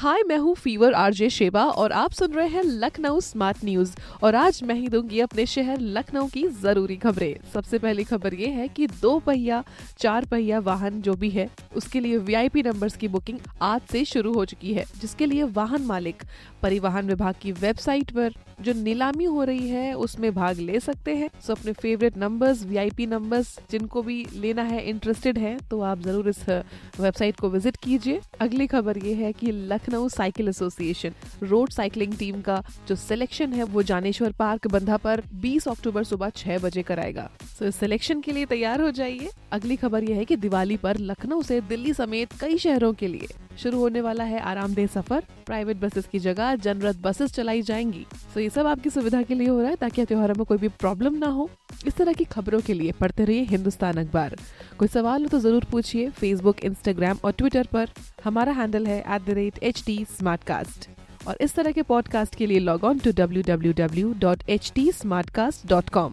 हाय, मैं हूँ fever RJ Sheba और आप सुन रहे हैं लखनऊ स्मार्ट न्यूज़। और आज मैं ही दूँगी अपने शहर लखनऊ की ज़रूरी खबरें। सबसे पहली खबर ये है कि दो पहिया, चार पहिया वाहन जो भी है, उसके लिए वीआईपी नंबर्स की बुकिंग आज से शुरू हो चुकी है, जिसके लिए वाहन मालिक, परिवहन विभाग की वेबसाइट पर जो नीलामी हो रही है, उसमें भाग ले सकते हैं। सो अपने फेवरेट नंबर्स वीआईपी नंबर्स जिनको भी लेना है इंटरेस्टेड है तो आप ज़रूर इस वेबसाइट को विज़िट कीजिए। अगली खबर ये है कि Lucknow cycle association road cycling team का जो सिलेक्शन है, वो जानेश्वर पार्क बंधा पर 20 अक्टूबर सुबह छह बजे कराएगा। सो इस सिलेक्शन के लिए तैयार हो जाइए। अगली खबर यह है कि दिवाली पर लखनऊ से दिल्ली समेत कई शहरों के लिए। शुरू होने वाला है आरामदेह सफ़र। प्राइवेट बसेस की जगह जनरत बसेस चलाई जाएँगी। तो ये सब आपकी सुविधा के लिए हो रहा है ताकि त्योहारों में कोई भी प्रॉब्लम ना हो। इस तरह की खबरों के लिए पढ़ते रहिए हिंदुस्तान अखबार। कोई सवाल हो तो ज़रूर पूछिए फेसबुक इंस्टाग्राम और ट्विटर पर। हमारा हैंडल है एट और इस तरह के पॉडकास्ट के लिए log on to W W W dot H T Smartcast dot com